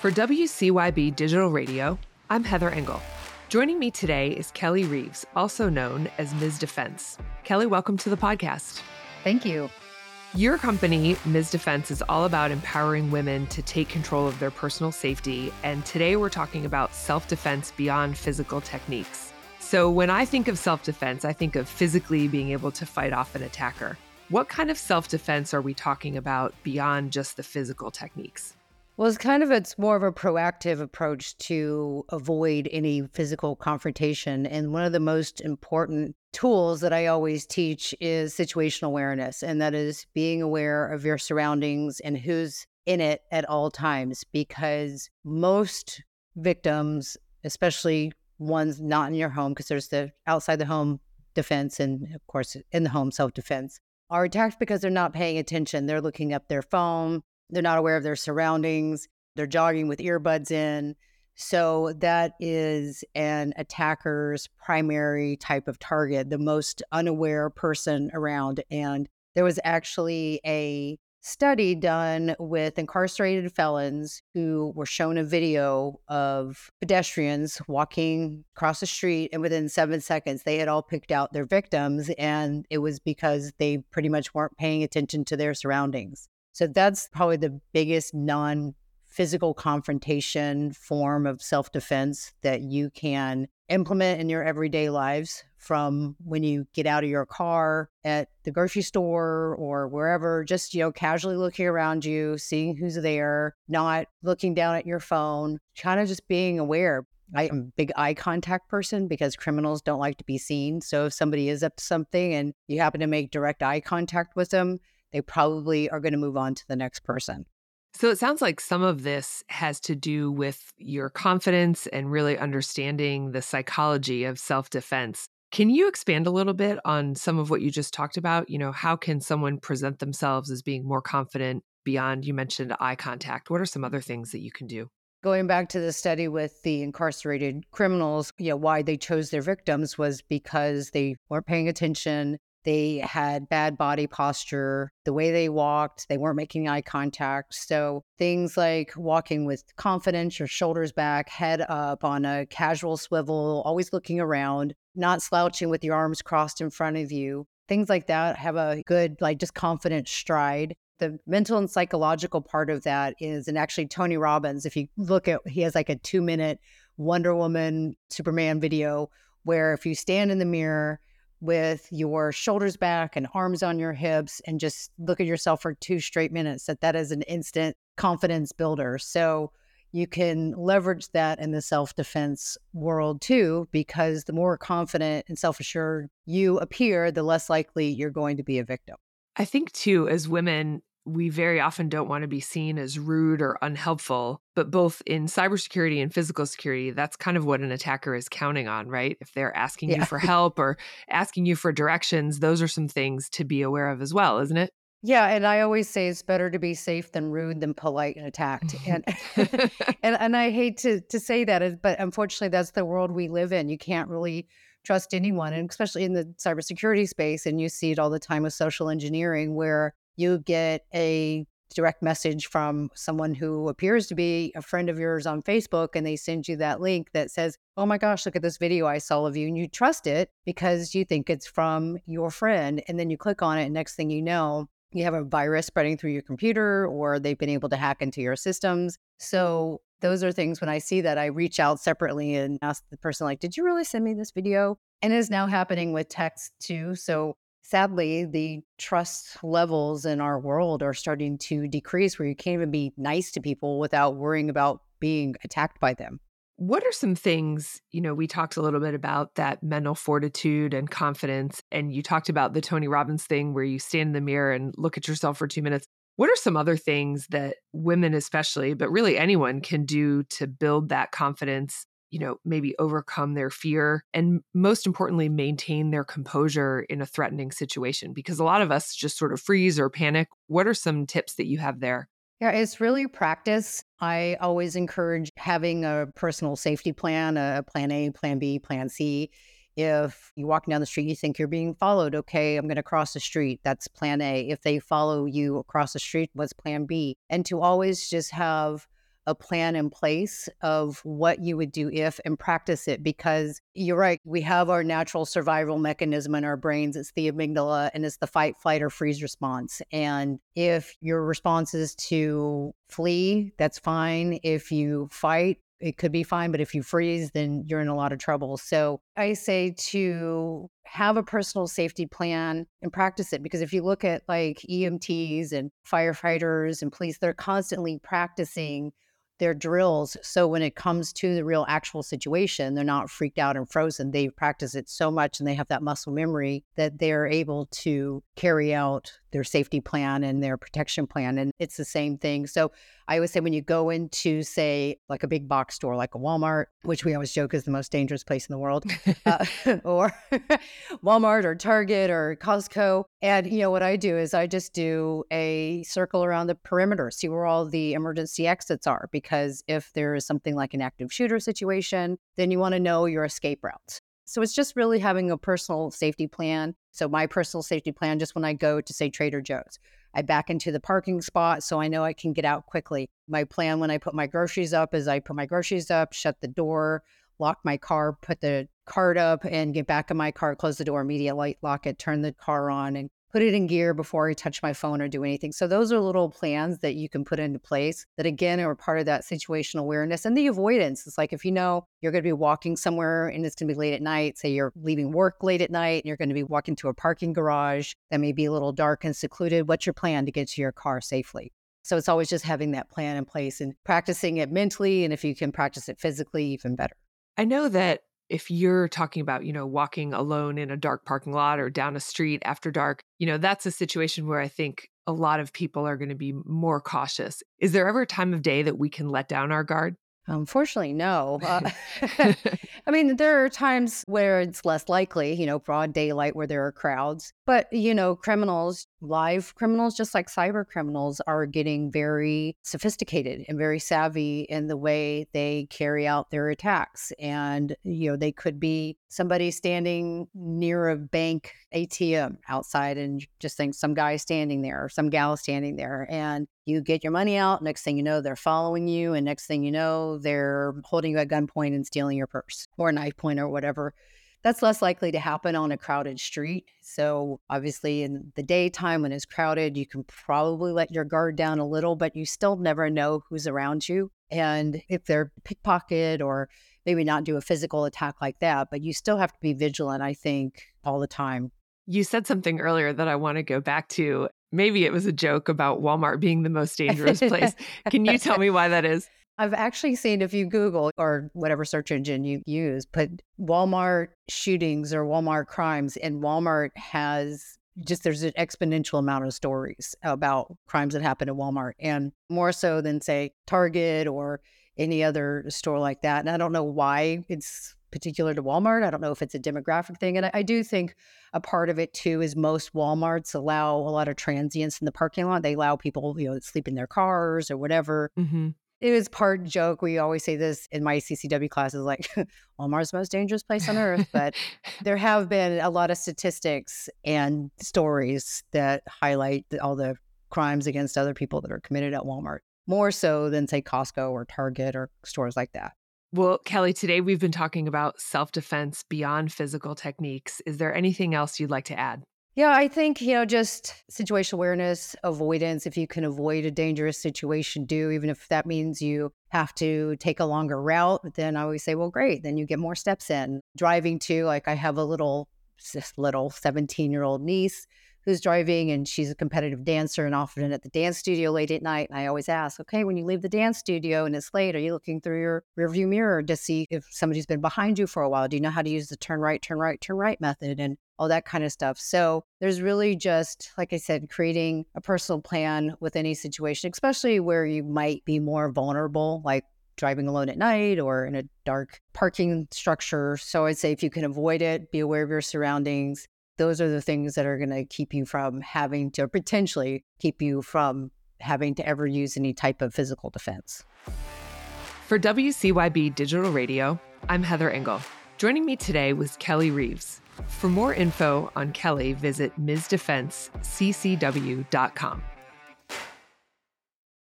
For WCYB Digital Radio, I'm Heather Engel. Joining me today is Kelly Reeves, also known as Ms. Defense. Kelly, welcome to the podcast. Thank you. Your company, Ms. Defense, is all about empowering women to take control of their personal safety. And today we're talking about self defense beyond physical techniques. So, when I think of self defense, I think of physically being able to fight off an attacker. What kind of self defense are we talking about beyond just the physical techniques? Well, it's kind of it's more of a proactive approach to avoid any physical confrontation. And one of the most important tools that I always teach is situational awareness, and that is being aware of your surroundings and who's in it at all times. Because most victims, especially ones not in your home, because there's the outside the home defense and of course in the home self defense, are attacked because they're not paying attention. They're looking up their phone they're not aware of their surroundings. They're jogging with earbuds in. So that is an attacker's primary type of target, the most unaware person around. And there was actually a study done with incarcerated felons who were shown a video of pedestrians walking across the street and within 7 seconds they had all picked out their victims and it was because they pretty much weren't paying attention to their surroundings so that's probably the biggest non physical confrontation form of self defense that you can implement in your everyday lives from when you get out of your car at the grocery store or wherever just you know casually looking around you seeing who's there not looking down at your phone kind of just being aware I am a big eye contact person because criminals don't like to be seen. So if somebody is up to something and you happen to make direct eye contact with them, they probably are going to move on to the next person. So it sounds like some of this has to do with your confidence and really understanding the psychology of self defense. Can you expand a little bit on some of what you just talked about? You know, how can someone present themselves as being more confident beyond, you mentioned eye contact? What are some other things that you can do? Going back to the study with the incarcerated criminals, you know, why they chose their victims was because they weren't paying attention. They had bad body posture, the way they walked, they weren't making eye contact. So things like walking with confidence, your shoulders back, head up on a casual swivel, always looking around, not slouching with your arms crossed in front of you. Things like that have a good, like just confident stride the mental and psychological part of that is, and actually Tony Robbins, if you look at, he has like a two minute Wonder Woman Superman video where if you stand in the mirror with your shoulders back and arms on your hips and just look at yourself for two straight minutes that that is an instant confidence builder. So you can leverage that in the self-defense world too because the more confident and self-assured you appear the less likely you're going to be a victim. I think too as women we very often don't want to be seen as rude or unhelpful. But both in cybersecurity and physical security, that's kind of what an attacker is counting on, right? If they're asking yeah. you for help or asking you for directions, those are some things to be aware of as well, isn't it? Yeah, and I always say it's better to be safe than rude than polite and attacked. And and and I hate to to say that, but unfortunately, that's the world we live in. You can't really trust anyone, and especially in the cybersecurity space. And you see it all the time with social engineering, where you get a direct message from someone who appears to be a friend of yours on Facebook and they send you that link that says, Oh my gosh, look at this video I saw of you. And you trust it because you think it's from your friend. And then you click on it, and next thing you know, you have a virus spreading through your computer or they've been able to hack into your systems. So those are things when I see that I reach out separately and ask the person like, "Did you really send me this video?" And it is now happening with text too. So sadly, the trust levels in our world are starting to decrease where you can't even be nice to people without worrying about being attacked by them. What are some things, you know, we talked a little bit about that mental fortitude and confidence, and you talked about the Tony Robbins thing where you stand in the mirror and look at yourself for two minutes. What are some other things that women, especially, but really anyone can do to build that confidence you know, maybe overcome their fear and most importantly, maintain their composure in a threatening situation? Because a lot of us just sort of freeze or panic. What are some tips that you have there? Yeah, it's really practice. I always encourage having a personal safety plan, a plan A, plan B, plan C. If you're walking down the street, you think you're being followed, okay, I'm going to cross the street. That's plan A. If they follow you across the street, what's plan B? And to always just have a plan in place of what you would do if and practice it because you're right. We have our natural survival mechanism in our brains. It's the amygdala and it's the fight, flight, or freeze response. And if your response is to flee, that's fine. If you fight, it could be fine. But if you freeze, then you're in a lot of trouble. So I say to have a personal safety plan and practice it because if you look at like EMTs and firefighters and police, they're constantly practicing their drills. So when it comes to the real actual situation, they're not freaked out and frozen. They practice it so much and they have that muscle memory that they're able to carry out their safety plan and their protection plan. And it's the same thing. So I always say when you go into, say, like a big box store like a Walmart, which we always joke is the most dangerous place in the world, uh, or Walmart or Target or Costco. And, you know, what I do is I just do a circle around the perimeter, see where all the emergency exits are. Because if there is something like an active shooter situation, then you want to know your escape routes. So it's just really having a personal safety plan. So my personal safety plan, just when I go to say Trader Joe's, I back into the parking spot so I know I can get out quickly. My plan when I put my groceries up is I put my groceries up, shut the door, lock my car, put the cart up, and get back in my car, close the door immediately, lock it, turn the car on, and put it in gear before I touch my phone or do anything. So those are little plans that you can put into place that again are part of that situational awareness and the avoidance. It's like if you know you're going to be walking somewhere and it's going to be late at night, say you're leaving work late at night and you're going to be walking to a parking garage that may be a little dark and secluded, what's your plan to get to your car safely? So it's always just having that plan in place and practicing it mentally and if you can practice it physically even better. I know that if you're talking about, you know, walking alone in a dark parking lot or down a street after dark, you know, that's a situation where I think a lot of people are going to be more cautious. Is there ever a time of day that we can let down our guard? Unfortunately, no. Uh, I mean, there are times where it's less likely, you know, broad daylight where there are crowds. But, you know, criminals, live criminals, just like cyber criminals, are getting very sophisticated and very savvy in the way they carry out their attacks. And, you know, they could be somebody standing near a bank ATM outside and just think some guy standing there or some gal standing there. And you get your money out. Next thing you know, they're following you. And next thing you know, they're holding you at gunpoint and stealing your purse or knife point or whatever. That's less likely to happen on a crowded street. So, obviously, in the daytime when it's crowded, you can probably let your guard down a little, but you still never know who's around you. And if they're pickpocket or maybe not do a physical attack like that, but you still have to be vigilant, I think, all the time. You said something earlier that I want to go back to. Maybe it was a joke about Walmart being the most dangerous place. Can you tell me why that is? I've actually seen if you Google or whatever search engine you use, put Walmart shootings or Walmart crimes, and Walmart has just there's an exponential amount of stories about crimes that happen at Walmart, and more so than say Target or any other store like that. And I don't know why it's particular to Walmart. I don't know if it's a demographic thing. And I, I, do think a part of it too is most Walmarts allow a lot of transients in the parking lot. They allow people, you know, sleep in their cars or whatever. Mm-hmm. It was part joke. We always say this in my CCW classes, like Walmart's most dangerous place on earth. But there have been a lot of statistics and stories that highlight all the crimes against other people that are committed at Walmart, more so than say Costco or Target or stores like that. Well, Kelly, today we've been talking about self defense beyond physical techniques. Is there anything else you'd like to add? Yeah, I think, you know, just situational awareness, avoidance. If you can avoid a dangerous situation, do, even if that means you have to take a longer route, then I always say, well, great. Then you get more steps in. Driving too, like I have a little, this little 17 year old niece who's driving and she's a competitive dancer and often at the dance studio late at night. And I always ask, okay, when you leave the dance studio and it's late, are you looking through your rearview mirror to see if somebody's been behind you for a while? Do you know how to use the turn right, turn right, turn right method and all that kind of stuff? So there's really just, like I said, creating a personal plan with any situation, especially where you might be more vulnerable, like driving alone at night or in a dark parking structure. So I'd say if you can avoid it, be aware of your surroundings, those are the things that are going to keep you from having to potentially keep you from having to ever use any type of physical defense. For WCYB Digital Radio, I'm Heather Engel. Joining me today was Kelly Reeves. For more info on Kelly, visit MsDefenseCCW.com.